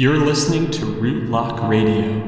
You're listening to Rootlock Radio.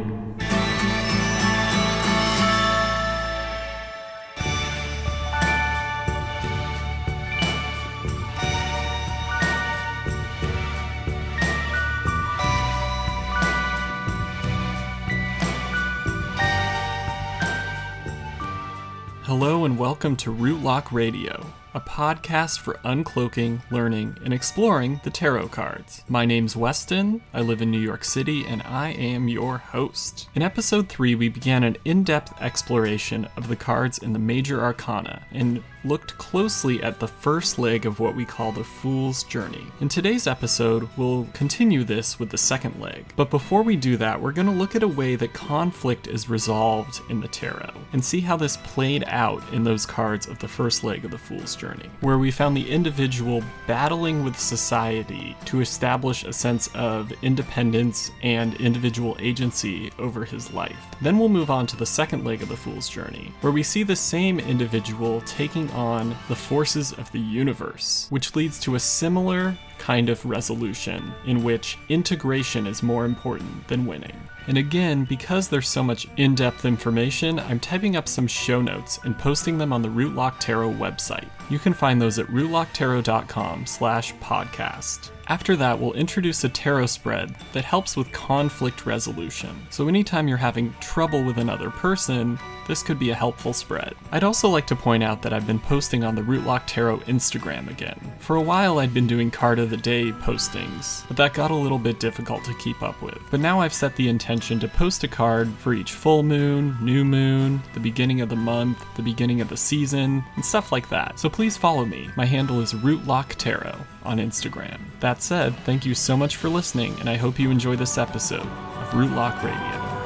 Hello and welcome to Rootlock Radio, a podcast for uncloaking, learning, and exploring the tarot cards. My name's Weston, I live in New York City, and I am your host. In episode 3, we began an in depth exploration of the cards in the major arcana and looked closely at the first leg of what we call the Fool's Journey. In today's episode, we'll continue this with the second leg. But before we do that, we're going to look at a way that conflict is resolved in the tarot and see how this played out in those cards of the first leg of the Fool's Journey, where we found the individual battling with society to establish a sense of independence and individual agency over his life. Then we'll move on to the second leg of the Fool's Journey, where we see the same individual taking on the forces of the universe, which leads to a similar kind of resolution in which integration is more important than winning. And again, because there's so much in-depth information, I'm typing up some show notes and posting them on the Rootlock Tarot website. You can find those at rootlocktarot.com slash podcast. After that, we'll introduce a tarot spread that helps with conflict resolution. So anytime you're having trouble with another person, this could be a helpful spread. I'd also like to point out that I've been posting on the Rootlock Tarot Instagram again. For a while, I'd been doing card of the day postings, but that got a little bit difficult to keep up with. But now I've set the intention to post a card for each full moon, new moon, the beginning of the month, the beginning of the season, and stuff like that. So please follow me. My handle is Rootlock Tarot on Instagram. That said, thank you so much for listening, and I hope you enjoy this episode of Rootlock Radio.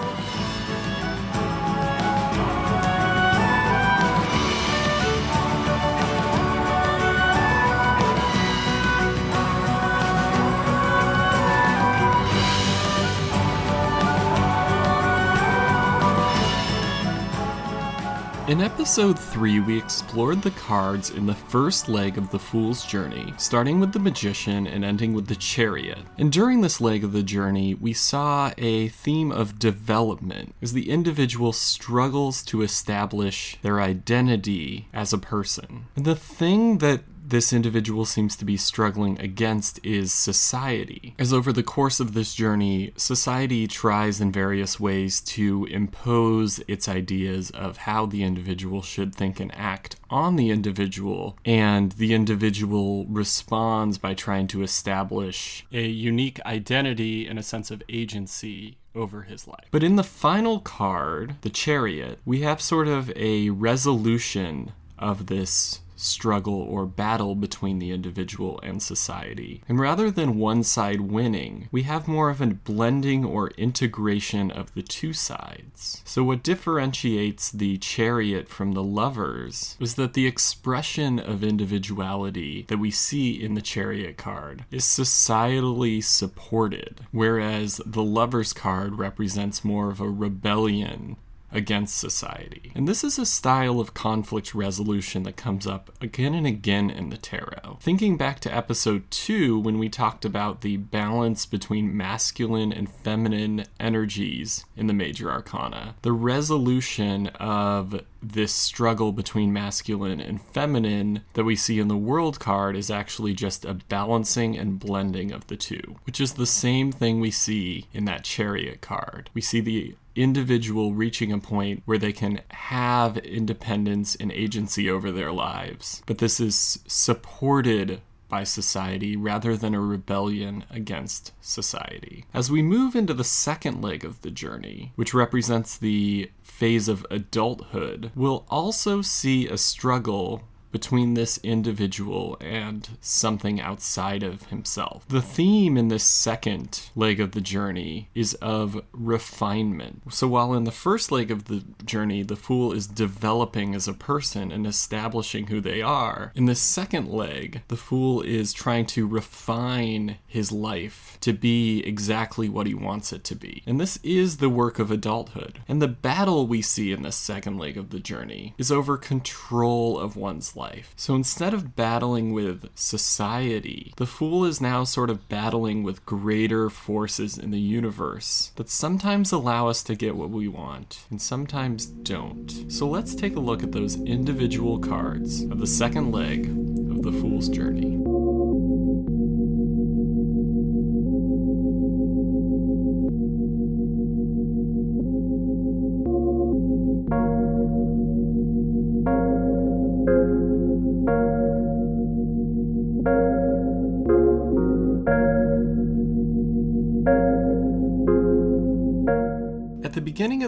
In episode 3, we explored the cards in the first leg of the Fool's Journey, starting with the Magician and ending with the Chariot. And during this leg of the journey, we saw a theme of development as the individual struggles to establish their identity as a person. And the thing that this individual seems to be struggling against is society. As over the course of this journey, society tries in various ways to impose its ideas of how the individual should think and act on the individual, and the individual responds by trying to establish a unique identity and a sense of agency over his life. But in the final card, the Chariot, we have sort of a resolution of this struggle or battle between the individual and society. And rather than one side winning, we have more of a blending or integration of the two sides. So, what differentiates the chariot from the lovers is that the expression of individuality that we see in the chariot card is societally supported, whereas the lovers card represents more of a rebellion against society. And this is a style of conflict resolution that comes up again and again in the tarot. Thinking back to episode 2 when we talked about the balance between masculine and feminine energies in the major arcana, the resolution of this struggle between masculine and feminine that we see in the world card is actually just a balancing and blending of the two, which is the same thing we see in that chariot card. We see the individual reaching a point where they can have independence and agency over their lives. But this is supported by society rather than a rebellion against society. As we move into the second leg of the journey, which represents the phase of adulthood, we'll also see a struggle between this individual and something outside of himself. The theme in this second leg of the journey is of refinement. So while in the first leg of the journey, the fool is developing as a person and establishing who they are, in the second leg, the fool is trying to refine his life to be exactly what he wants it to be. And this is the work of adulthood. And the battle we see in this second leg of the journey is over control of one's life life. So instead of battling with society, the Fool is now sort of battling with greater forces in the universe that sometimes allow us to get what we want and sometimes don't. So let's take a look at those individual cards of the second leg of the Fool's Journey.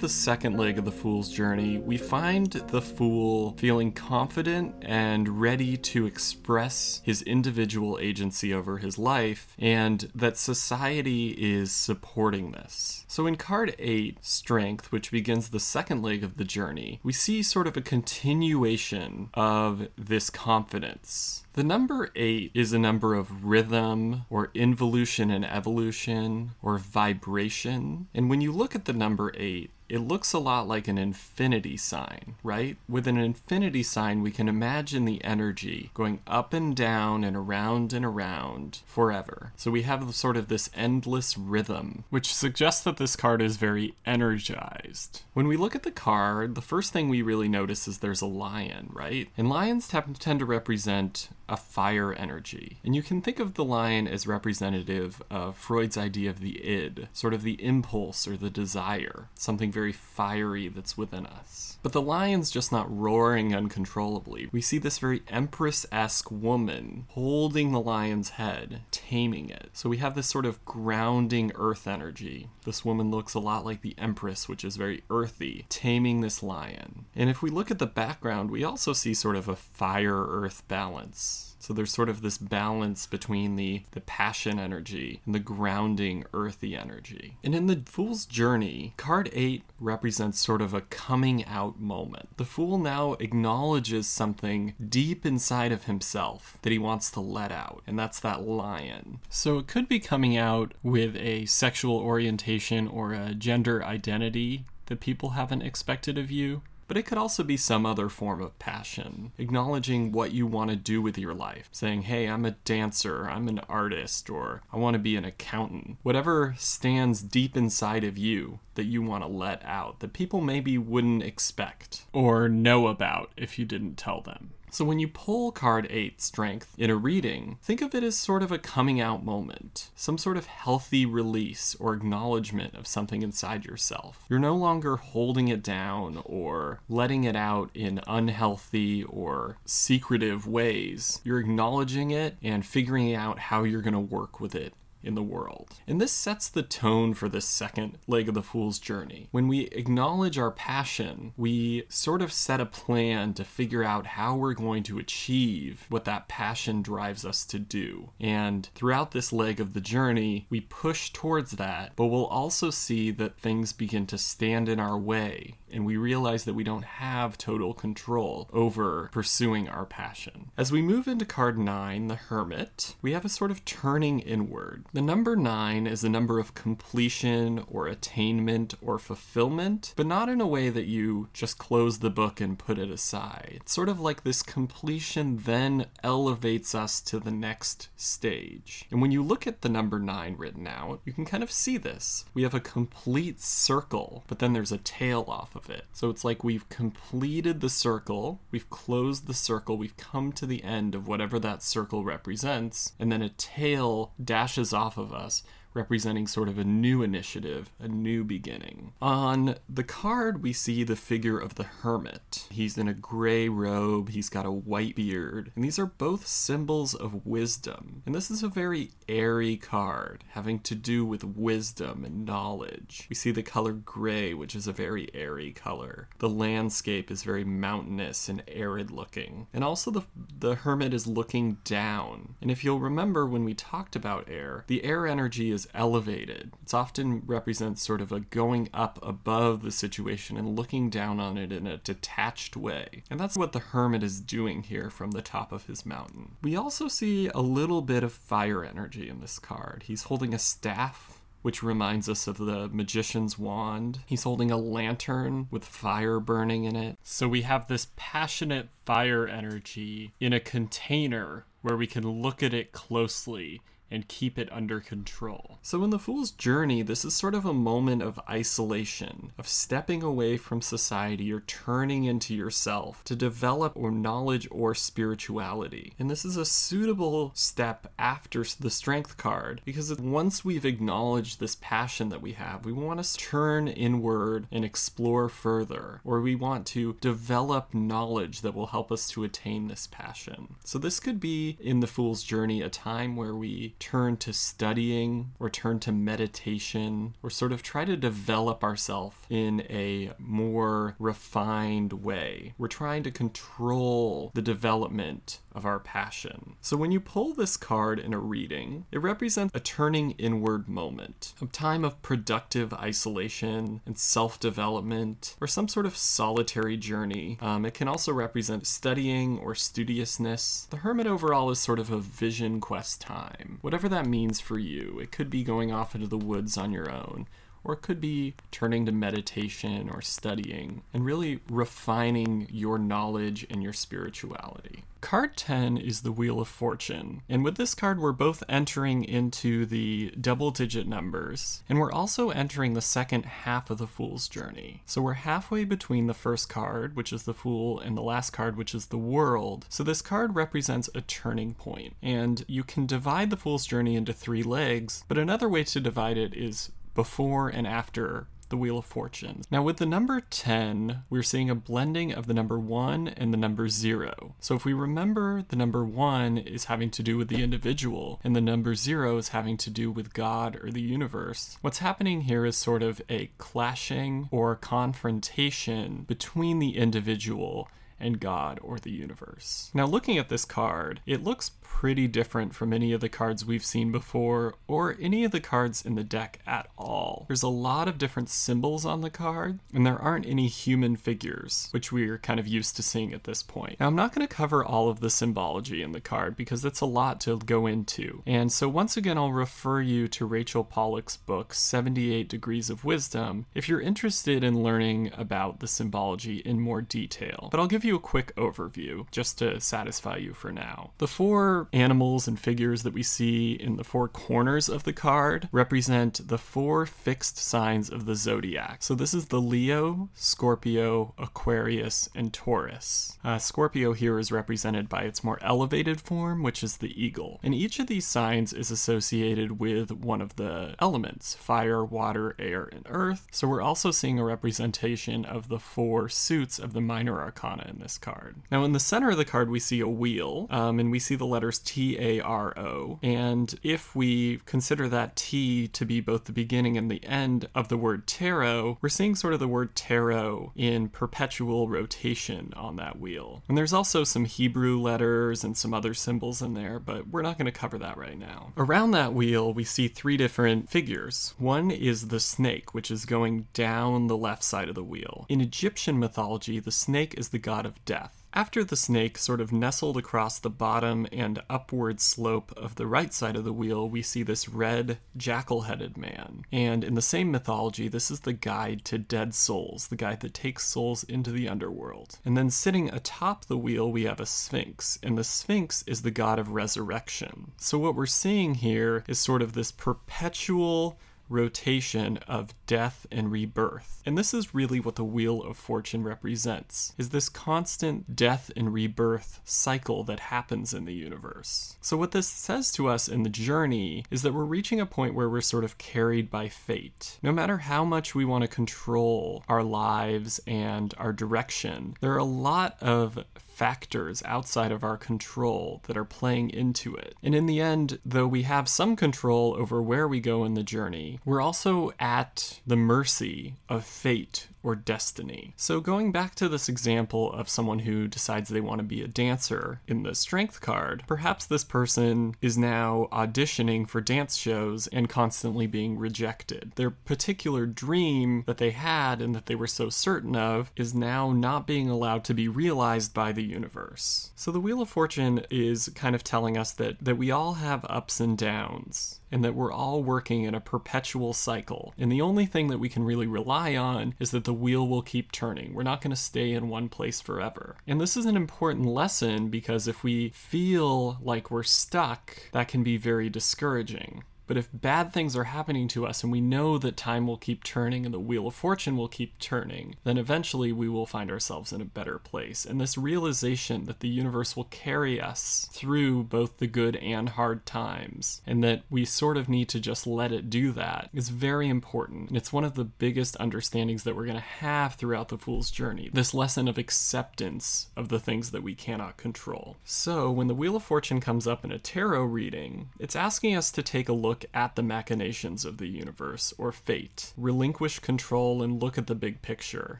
The second leg of the Fool's journey, we find the Fool feeling confident and ready to express his individual agency over his life, and that society is supporting this. So in card 8, Strength, which begins the second leg of the journey, we see sort of a continuation of this confidence. The number eight is a number of rhythm or involution and evolution or vibration. And when you look at the number eight, it looks a lot like an infinity sign, right? With an infinity sign, we can imagine the energy going up and down and around and around forever. So we have sort of this endless rhythm, which suggests that this card is very energized. When we look at the card, the first thing we really notice is there's a lion, right? And lions tend to represent a fire energy. And you can think of the lion as representative of Freud's idea of the id, sort of the impulse or the desire, something very fiery that's within us. But the lion's just not roaring uncontrollably. We see this very empress esque woman holding the lion's head, taming it. So we have this sort of grounding earth energy. This woman looks a lot like the empress, which is very earthy, taming this lion. And if we look at the background, we also see sort of a fire earth balance. So there's sort of this balance between the, the passion energy and the grounding earthy energy. And in the Fool's Journey, card 8 represents sort of a coming out moment. The Fool now acknowledges something deep inside of himself that he wants to let out, and that's that lion. So it could be coming out with a sexual orientation or a gender identity that people haven't expected of you but it could also be some other form of passion, acknowledging what you want to do with your life, saying, hey, I'm a dancer, I'm an artist, or I want to be an accountant. Whatever stands deep inside of you that you want to let out that people maybe wouldn't expect or know about if you didn't tell them. So when you pull card 8, Strength, in a reading, think of it as sort of a coming out moment, some sort of healthy release or acknowledgement of something inside yourself. You're no longer holding it down or letting it out in unhealthy or secretive ways. You're acknowledging it and figuring out how you're going to work with it in the world. And this sets the tone for this second leg of the Fool's journey. When we acknowledge our passion, we sort of set a plan to figure out how we're going to achieve what that passion drives us to do. And throughout this leg of the journey, we push towards that, but we'll also see that things begin to stand in our way and we realize that we don't have total control over pursuing our passion. As we move into card 9, the Hermit, we have a sort of turning inward. The number 9 is the number of completion or attainment or fulfillment, but not in a way that you just close the book and put it aside. It's sort of like this completion then elevates us to the next stage. And when you look at the number 9 written out, you can kind of see this. We have a complete circle, but then there's a tail off of of it. So it's like we've completed the circle, we've closed the circle, we've come to the end of whatever that circle represents, and then a tail dashes off of us representing sort of a new initiative, a new beginning. On the card, we see the figure of the hermit. He's in a gray robe, he's got a white beard, and these are both symbols of wisdom. And this is a very airy card, having to do with wisdom and knowledge. We see the color gray, which is a very airy color. The landscape is very mountainous and arid looking. And also, the, the hermit is looking down. And if you'll remember when we talked about air, the air energy is is elevated. It's often represents sort of a going up above the situation and looking down on it in a detached way. And that's what the hermit is doing here from the top of his mountain. We also see a little bit of fire energy in this card. He's holding a staff which reminds us of the magician's wand. He's holding a lantern with fire burning in it. So we have this passionate fire energy in a container where we can look at it closely and keep it under control. So, in the Fool's Journey, this is sort of a moment of isolation, of stepping away from society or turning into yourself to develop or knowledge or spirituality. And this is a suitable step after the Strength card because once we've acknowledged this passion that we have, we want to turn inward and explore further, or we want to develop knowledge that will help us to attain this passion. So, this could be in the Fool's Journey a time where we turn to studying or turn to meditation or sort of try to develop ourselves in a more refined way. We're trying to control the development of our passion. So when you pull this card in a reading, it represents a turning inward moment, a time of productive isolation and self development, or some sort of solitary journey. Um, it can also represent studying or studiousness. The Hermit overall is sort of a vision quest time. Whatever that means for you. It could be going off into the woods on your own, or it could be turning to meditation or studying and really refining your knowledge and your spirituality. Card 10 is the Wheel of Fortune, and with this card, we're both entering into the double digit numbers, and we're also entering the second half of the Fool's Journey. So we're halfway between the first card, which is the Fool, and the last card, which is the World. So this card represents a turning point, and you can divide the Fool's Journey into three legs, but another way to divide it is before and after the Wheel of Fortune. Now, with the number 10, we're seeing a blending of the number 1 and the number 0. So, if we remember, the number 1 is having to do with the individual, and the number 0 is having to do with God or the universe. What's happening here is sort of a clashing or confrontation between the individual and God or the universe. Now, looking at this card, it looks pretty different from any of the cards we've seen before or any of the cards in the deck at all. There's a lot of different symbols on the card, and there aren't any human figures, which we're kind of used to seeing at this point. Now, I'm not going to cover all of the symbology in the card because it's a lot to go into. And so, once again, I'll refer you to Rachel Pollack's book, 78 Degrees of Wisdom, if you're interested in learning about the symbology in more detail. But I'll give you a quick overview just to satisfy you for now. The four animals and figures that we see in the four corners of the card represent the four fixed signs of the zodiac. So this is the Leo, Scorpio, Aquarius, and Taurus. Uh, Scorpio here is represented by its more elevated form, which is the eagle. And each of these signs is associated with one of the elements fire, water, air, and earth. So we're also seeing a representation of the four suits of the minor arcana in this card. Now, in the center of the card, we see a wheel, um, and we see the letters T A R O. And if we consider that T to be both the beginning and the end of the word tarot, we're seeing sort of the word tarot in perpetual rotation on that wheel. And there's also some Hebrew letters and some other symbols in there, but we're not going to cover that right now. Around that wheel, we see three different figures. One is the snake, which is going down the left side of the wheel. In Egyptian mythology, the snake is the god of of death. After the snake sort of nestled across the bottom and upward slope of the right side of the wheel, we see this red, jackal headed man. And in the same mythology, this is the guide to dead souls, the guide that takes souls into the underworld. And then sitting atop the wheel, we have a sphinx, and the sphinx is the god of resurrection. So what we're seeing here is sort of this perpetual rotation of death and rebirth. And this is really what the Wheel of Fortune represents, is this constant death and rebirth cycle that happens in the universe. So what this says to us in the journey is that we're reaching a point where we're sort of carried by fate. No matter how much we want to control our lives and our direction, there are a lot of factors outside of our control that are playing into it. And in the end, though we have some control over where we go in the journey, we're also at the mercy of fate or destiny. So, going back to this example of someone who decides they want to be a dancer in the strength card, perhaps this person is now auditioning for dance shows and constantly being rejected. Their particular dream that they had and that they were so certain of is now not being allowed to be realized by the universe. So, the Wheel of Fortune is kind of telling us that, that we all have ups and downs and that we're all working in a perpetual cycle. And the only thing that we can really rely on is that the wheel will keep turning. We're not going to stay in one place forever. And this is an important lesson because if we feel like we're stuck, that can be very discouraging. But if bad things are happening to us and we know that time will keep turning and the wheel of fortune will keep turning, then eventually we will find ourselves in a better place. And this realization that the universe will carry us through both the good and hard times, and that we sort of need to just let it do that, is very important. And it's one of the biggest understandings that we're going to have throughout the Fool's Journey this lesson of acceptance of the things that we cannot control. So when the Wheel of Fortune comes up in a tarot reading, it's asking us to take a at the machinations of the universe or fate, relinquish control and look at the big picture,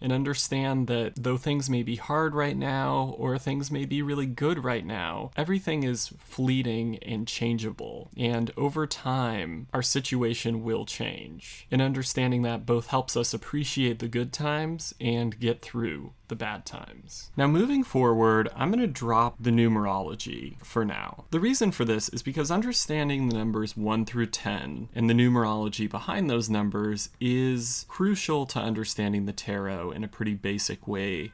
and understand that though things may be hard right now or things may be really good right now, everything is fleeting and changeable. And over time, our situation will change. And understanding that both helps us appreciate the good times and get through the bad times. Now, moving forward, I'm going to drop the numerology for now. The reason for this is because understanding the numbers 1 through 10 and the numerology behind those numbers is crucial to understanding the tarot in a pretty basic way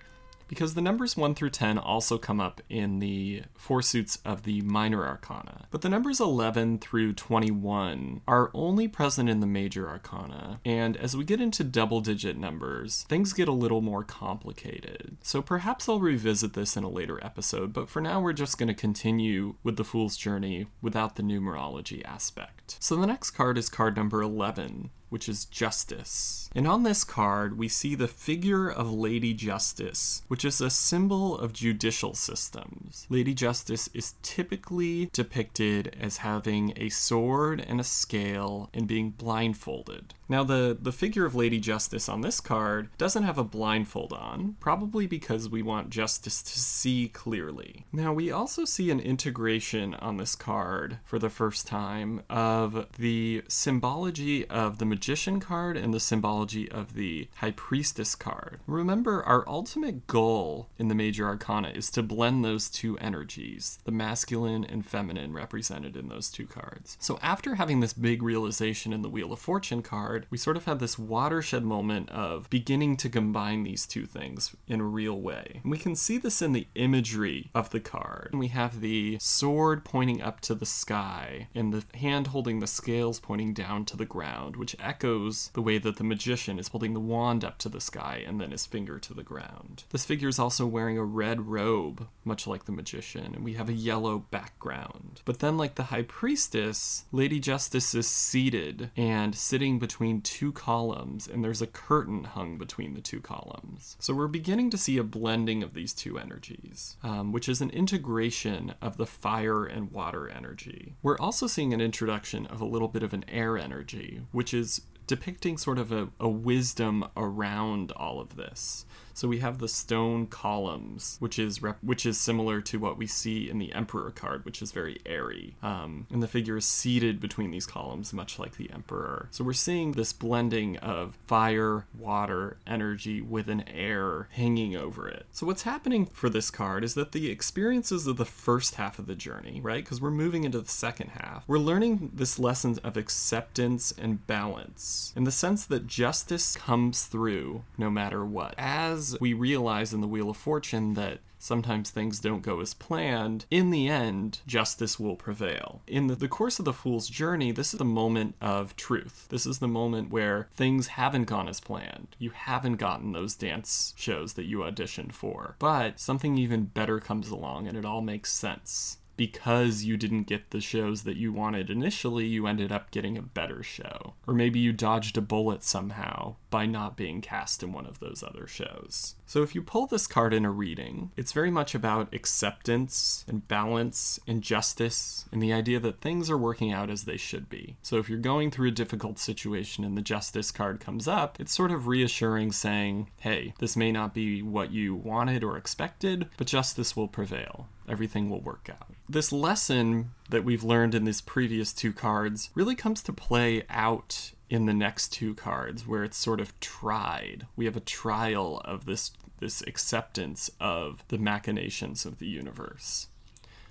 because the numbers 1 through 10 also come up in the four suits of the minor arcana. But the numbers 11 through 21 are only present in the major arcana, and as we get into double digit numbers, things get a little more complicated. So perhaps I'll revisit this in a later episode, but for now we're just going to continue with the Fool's Journey without the numerology aspect. So the next card is card number 11, which is justice. And on this card, we see the figure of Lady Justice, which is a symbol of judicial systems. Lady Justice is typically depicted as having a sword and a scale and being blindfolded. Now, the, the figure of Lady Justice on this card doesn't have a blindfold on, probably because we want Justice to see clearly. Now, we also see an integration on this card for the first time of the symbology of the Magician card and the symbology of the High Priestess card. Remember, our ultimate goal in the Major Arcana is to blend those two energies, the masculine and feminine represented in those two cards. So, after having this big realization in the Wheel of Fortune card, we sort of had this watershed moment of beginning to combine these two things in a real way. And we can see this in the imagery of the card. We have the sword pointing up to the sky and the hand holding the scales pointing down to the ground, which echoes the way that the magician is holding the wand up to the sky and then his finger to the ground. This figure is also wearing a red robe, much like the magician, and we have a yellow background. But then, like the high priestess, Lady Justice is seated and sitting between two columns, and there's a curtain hung between the two columns. So we're beginning to see a blending of these two energies, um, which is an integration of the fire and water energy. We're also seeing an introduction of a little bit of an air energy, which is depicting sort of a, a wisdom around all of this. So we have the stone columns, which is rep- which is similar to what we see in the Emperor card, which is very airy. Um, and the figure is seated between these columns, much like the Emperor. So we're seeing this blending of fire, water, energy with an air hanging over it. So what's happening for this card is that the experiences of the first half of the journey, right? Because we're moving into the second half. We're learning this lesson of acceptance and balance in the sense that justice comes through no matter what. As we realize in the Wheel of Fortune that sometimes things don't go as planned, in the end, justice will prevail. In the, the, course of the Fool's journey, this is the moment of truth. This is the moment where things haven't gone as planned. You haven't gotten those dance shows that you auditioned for. But something even better comes along and it all makes sense because you didn't get the shows that you wanted initially, you ended up getting a better show. Or maybe you dodged a bullet somehow by not being cast in one of those other shows. So if you pull this card in a reading, it's very much about acceptance and balance and justice and the idea that things are working out as they should be. So if you're going through a difficult situation and the justice card comes up, it's sort of reassuring saying, hey, this may not be what you wanted or expected, but justice will prevail. Everything will work out. This lesson that we've learned in these previous two cards really comes to play out in the next two cards where it's sort of tried. We have a trial of this this acceptance of the machinations of the universe.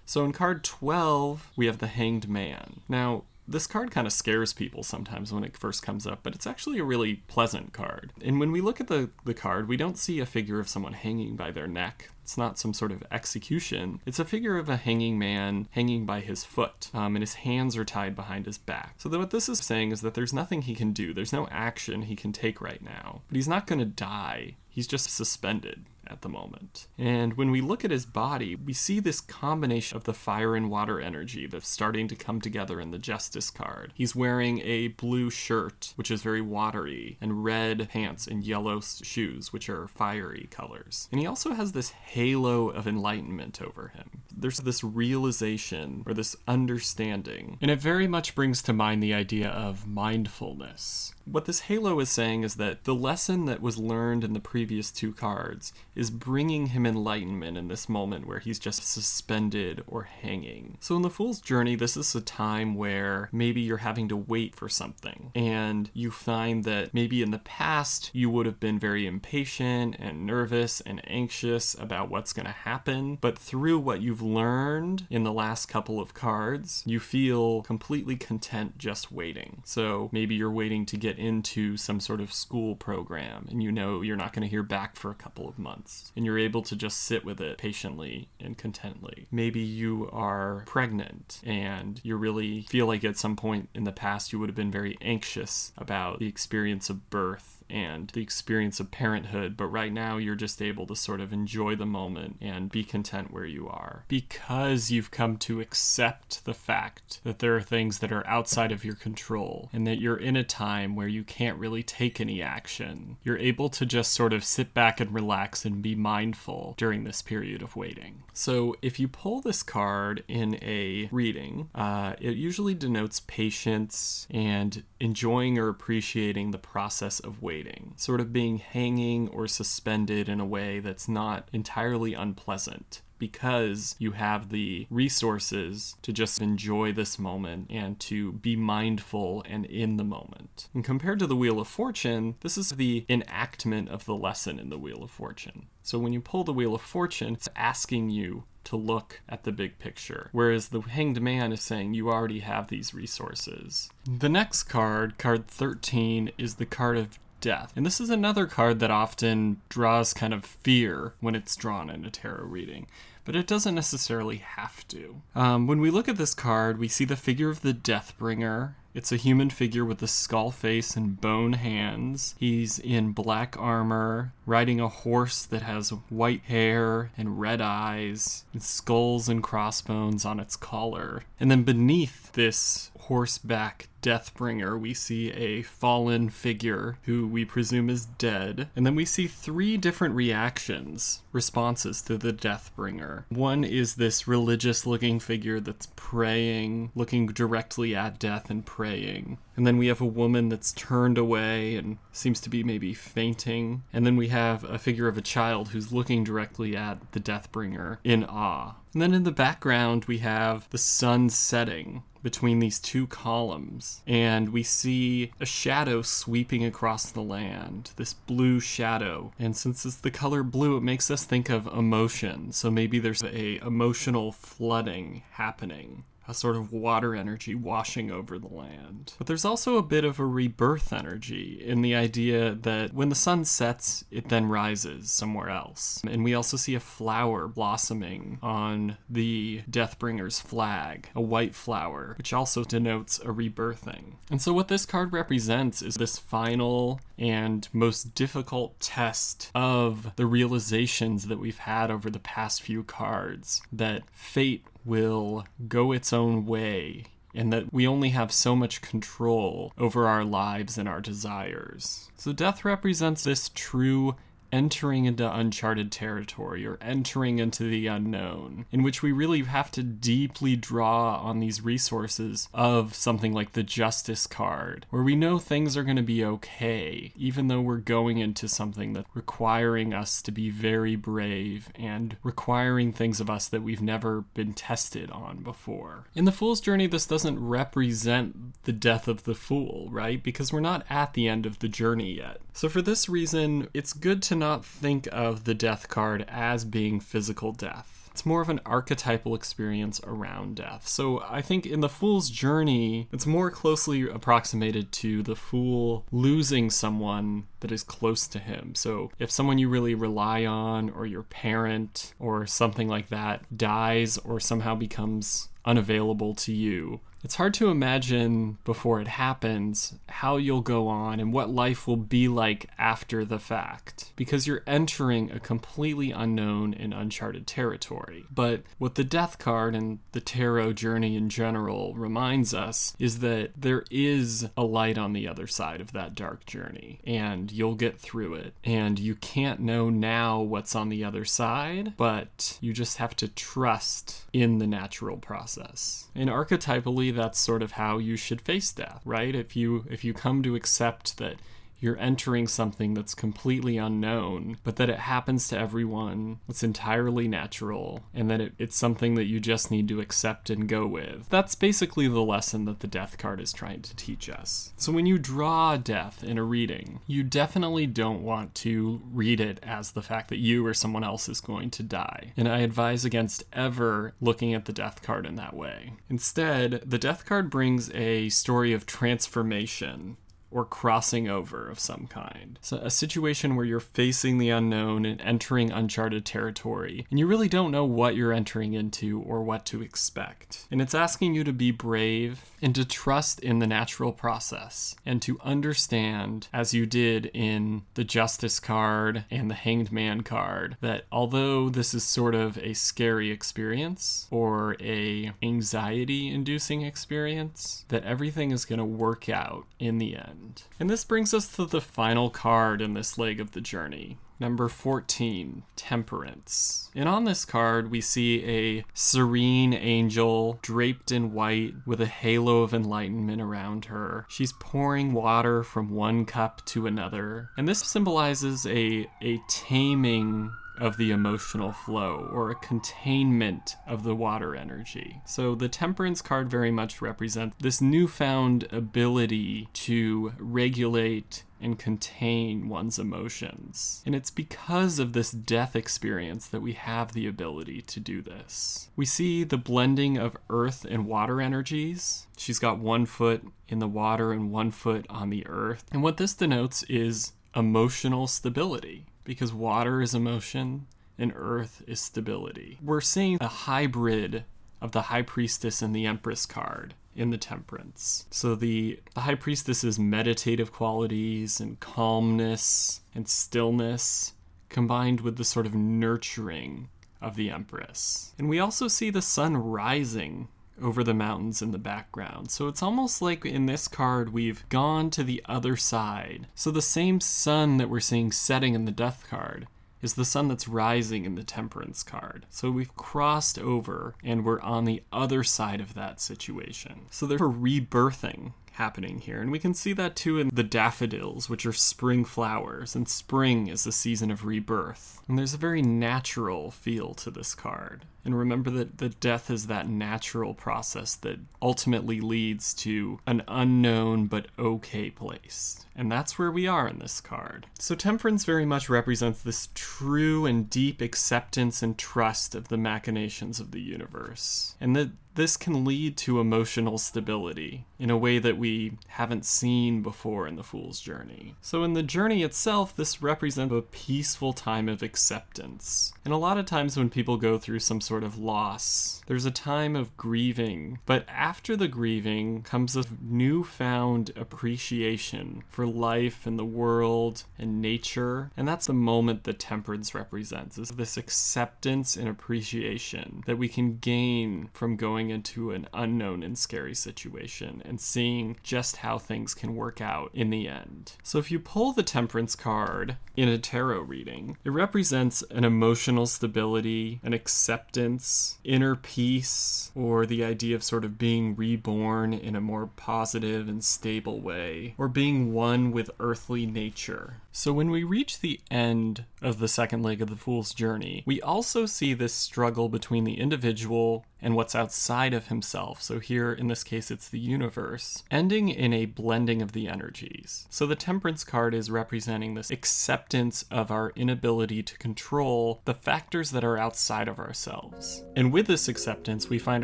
So in card 12, we have the Hanged Man. Now, this card kind of scares people sometimes when it first comes up, but it's actually a really pleasant card. And when we look at the, the card, we don't see a figure of someone hanging by their neck. It's not some sort of execution. It's a figure of a hanging man hanging by his foot, um, and his hands are tied behind his back. So what this is saying is that there's nothing he can do. There's no action he can take right now. But he's not going to die. He's just suspended at the moment. And when we look at his body, we see this combination of the fire and water energy that's starting to come together in the Justice card. He's wearing a blue shirt, which is very watery, and red pants and yellow shoes, which are fiery colors. And he also has this halo of enlightenment over him. There's this realization or this understanding, and it very much brings to mind the idea of mindfulness. What this halo is saying is that the lesson that was learned in the previous two cards is bringing him enlightenment in this moment where he's just suspended or hanging. So in the Fool's Journey, this is a time where maybe you're having to wait for something, and you find that maybe in the past you would have been very impatient and nervous and anxious about what's going to happen, but through what you've learned in the last couple of cards, you feel completely content just waiting. So maybe you're waiting to get into some sort of school program and you know you're not going to hear back for a couple of months and you're able to just sit with it patiently and contently. Maybe you are pregnant and you really feel like at some point in the past you would have been very anxious about the experience of birth and the experience of parenthood, but right now you're just able to sort of enjoy the moment and be content where you are because you've come to accept the fact that there are things that are outside of your control and that you're in a time where you can't really take any action. You're able to just sort of sit back and relax and be mindful during this period of waiting. So if you pull this card in a reading, uh, it usually denotes patience and enjoying or appreciating the process of waiting waiting, sort of being hanging or suspended in a way that's not entirely unpleasant because you have the resources to just enjoy this moment and to be mindful and in the moment. And compared to the Wheel of Fortune, this is the enactment of the lesson in the Wheel of Fortune. So when you pull the Wheel of Fortune, it's asking you to look at the big picture. Whereas the Hanged Man is saying you already have these resources. The next card, card 13, is the card of death. And this is another card that often draws kind of fear when it's drawn in a tarot reading. But it doesn't necessarily have to. Um, when we look at this card, we see the figure of the Deathbringer it's a human figure with a skull face and bone hands. He's in black armor, riding a horse that has white hair and red eyes, and skulls and crossbones on its collar. And then beneath this horseback Deathbringer, we see a fallen figure who we presume is dead. And then we see three different reactions, responses to the Deathbringer. One is this religious looking figure that's praying, looking directly at death and praying. And then we have a woman that's turned away and seems to be maybe fainting. And then we have a figure of a child who's looking directly at the Deathbringer in awe. And then in the background, we have the sun setting between these two columns, and we see a shadow sweeping across the land, this blue shadow. And since it's the color blue, it makes us think of emotion. So maybe there's a emotional flooding happening a sort of water energy washing over the land. But there's also a bit of a rebirth energy in the idea that when the sun sets, it then rises somewhere else. And we also see a flower blossoming on the Deathbringer's flag, a white flower, which also denotes a rebirthing. And so what this card represents is this final and most difficult test of the realizations that we've had over the past few cards that fate will go its own way and that we only have so much control over our lives and our desires. So, death represents this true entering into uncharted territory or entering into the unknown, in which we really have to deeply draw on these resources of something like the Justice card, where we know things are going to be okay, even though we're going into something that's requiring us to be very brave and requiring things of us that we've never been tested on before. In the Fool's Journey, this doesn't represent the death of the Fool, right? Because we're not at the end of the journey yet. So, for this reason, it's good to not think of the death card as being physical death. It's more of an archetypal experience around death. So I think in the Fool's journey, it's more closely approximated to the Fool losing someone that is close to him. So if someone you really rely on, or your parent, or something like that dies or somehow becomes unavailable to you, it's hard to imagine before it happens how you'll go on and what life will be like after the fact because you're entering a completely unknown and uncharted territory. But what the death card and the tarot journey in general reminds us is that there is a light on the other side of that dark journey and you'll get through it. And you can't know now what's on the other side, but you just have to trust in the natural process. And archetypally, that's sort of how you should face death, right? If you if you come to accept that you're entering something that's completely unknown, but that it happens to everyone. It's entirely natural, and that it, it's something that you just need to accept and go with. That's basically the lesson that the death card is trying to teach us. So when you draw death in a reading, you definitely don't want to read it as the fact that you or someone else is going to die. And I advise against ever looking at the death card in that way. Instead, the death card brings a story of transformation or crossing over of some kind. So, a situation where you're facing the unknown and entering uncharted territory, and you really don't know what you're entering into or what to expect. And it's asking you to be brave and to trust in the natural process and to understand, as you did in the Justice card and the Hanged Man card, that although this is sort of a scary experience or a anxiety inducing experience, that everything is going to work out in the end And this brings us to the final card in this leg of the journey. Number 14, Temperance. And on this card, we see a serene angel draped in white with a halo of enlightenment around her. She's pouring water from one cup to another. And this symbolizes a, a taming of the emotional flow or a containment of the water energy. So the temperance card very much represents this newfound ability to regulate and contain one's emotions. And it's because of this death experience that we have the ability to do this. We see the blending of earth and water energies. She's got one foot in the water and one foot on the earth. And what this denotes is emotional stability because water is emotion and earth is stability. We're seeing a hybrid of the High Priestess and the Empress card in the Temperance. So the, the High Priestess's meditative qualities and calmness and stillness combined with the sort of nurturing of the Empress. And we also see the sun rising over the mountains in the background. So it's almost like in this card we've gone to the other side. So the same sun that we're seeing setting in the death card is the sun that's rising in the temperance card. So we've crossed over and we're on the other side of that situation. So there's a rebirthing happening here. And we can see that too in the daffodils, which are spring flowers, and spring is the season of rebirth. And there's a very natural feel to this card. And remember that the death is that natural process that ultimately leads to an unknown but okay place. And that's where we are in this card. So temperance very much represents this true and deep acceptance and trust of the machinations of the universe. And the this can lead to emotional stability in a way that we haven't seen before in the Fool's Journey. So, in the journey itself, this represents a peaceful time of acceptance. And a lot of times when people go through some sort of loss, there's a time of grieving, but after the grieving comes a newfound appreciation for life and the world and nature. And that's the moment that temperance represents is this acceptance and appreciation that we can gain from going into an unknown and scary situation and seeing just how things can work out in the end. So if you pull the temperance card in a tarot reading, it represents an emotional stability, an acceptance, inner peace, or the idea of sort of being reborn in a more positive and stable way, or being one with earthly nature. So when we reach the end of the second leg of the Fool's journey, we also see this struggle between the individual and what's outside of himself. So here, in this case, it's the universe, ending in a blending of the energies. So the Temperance card is representing this acceptance of our inability to control the factors that are outside of ourselves. And with this acceptance, we find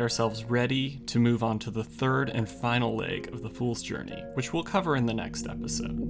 ourselves ready to move on to the third and final leg of the Fool's journey, which we'll cover in the next episode.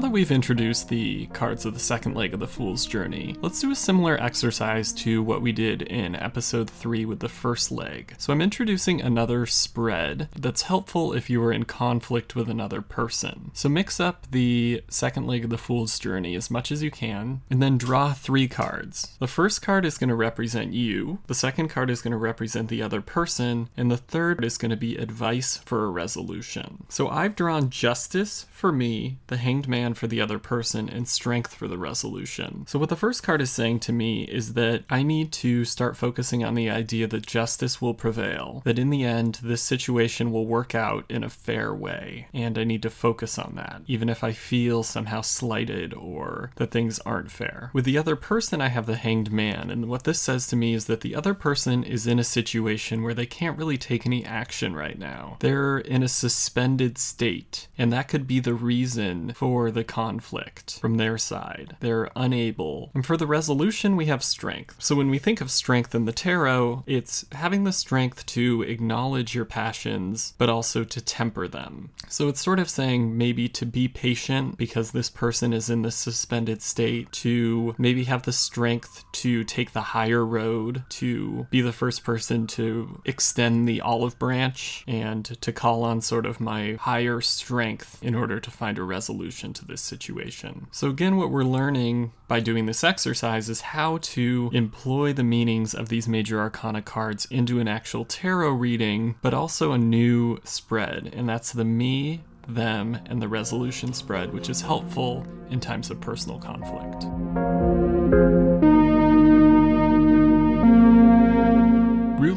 That we've introduced the cards of the second leg of the Fool's Journey, let's do a similar exercise to what we did in episode 3 with the first leg. So I'm introducing another spread that's helpful if you are in conflict with another person. So mix up the second leg of the Fool's Journey as much as you can, and then draw three cards. The first card is going to represent you, the second card is going to represent the other person, and the third is going to be advice for a resolution. So I've drawn justice for me, the hanged hanged for the other person and strength for the resolution. So, what the first card is saying to me is that I need to start focusing on the idea that justice will prevail, that in the end, this situation will work out in a fair way, and I need to focus on that, even if I feel somehow slighted or that things aren't fair. With the other person, I have the hanged man, and what this says to me is that the other person is in a situation where they can't really take any action right now. They're in a suspended state, and that could be the reason for the conflict from their side. They're unable. And for the resolution, we have strength. So when we think of strength in the tarot, it's having the strength to acknowledge your passions, but also to temper them. So it's sort of saying maybe to be patient because this person is in this suspended state, to maybe have the strength to take the higher road, to be the first person to extend the olive branch, and to call on sort of my higher strength in order to find a resolution solution to this situation. So, again, what we're learning by doing this exercise is how to employ the meanings of these major arcana cards into an actual tarot reading, but also a new spread, and that's the me, them, and the resolution spread, which is helpful in times of personal conflict.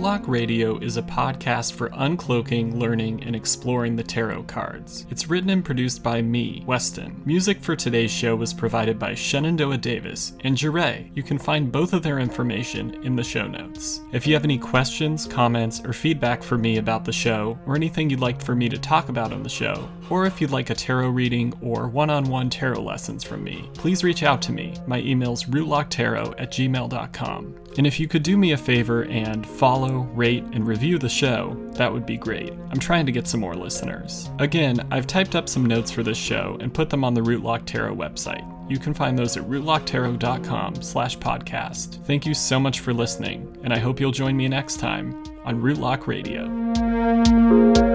Rootlock Radio is a podcast for uncloaking, learning, and exploring the tarot cards. It's written and produced by me, Weston. Music for today's show was provided by Shenandoah Davis and Jure. You can find both of their information in the show notes. If you have any questions, comments, or feedback for me about the show, or anything you'd like for me to talk about on the show, or if you'd like a tarot reading or one on one tarot lessons from me, please reach out to me. My email's rootlocktarot at gmail.com. And if you could do me a favor and follow, rate, and review the show, that would be great. I'm trying to get some more listeners. Again, I've typed up some notes for this show and put them on the Rootlock Tarot website. You can find those at rootlocktarot.com slash podcast. Thank you so much for listening, and I hope you'll join me next time on Rootlock Radio.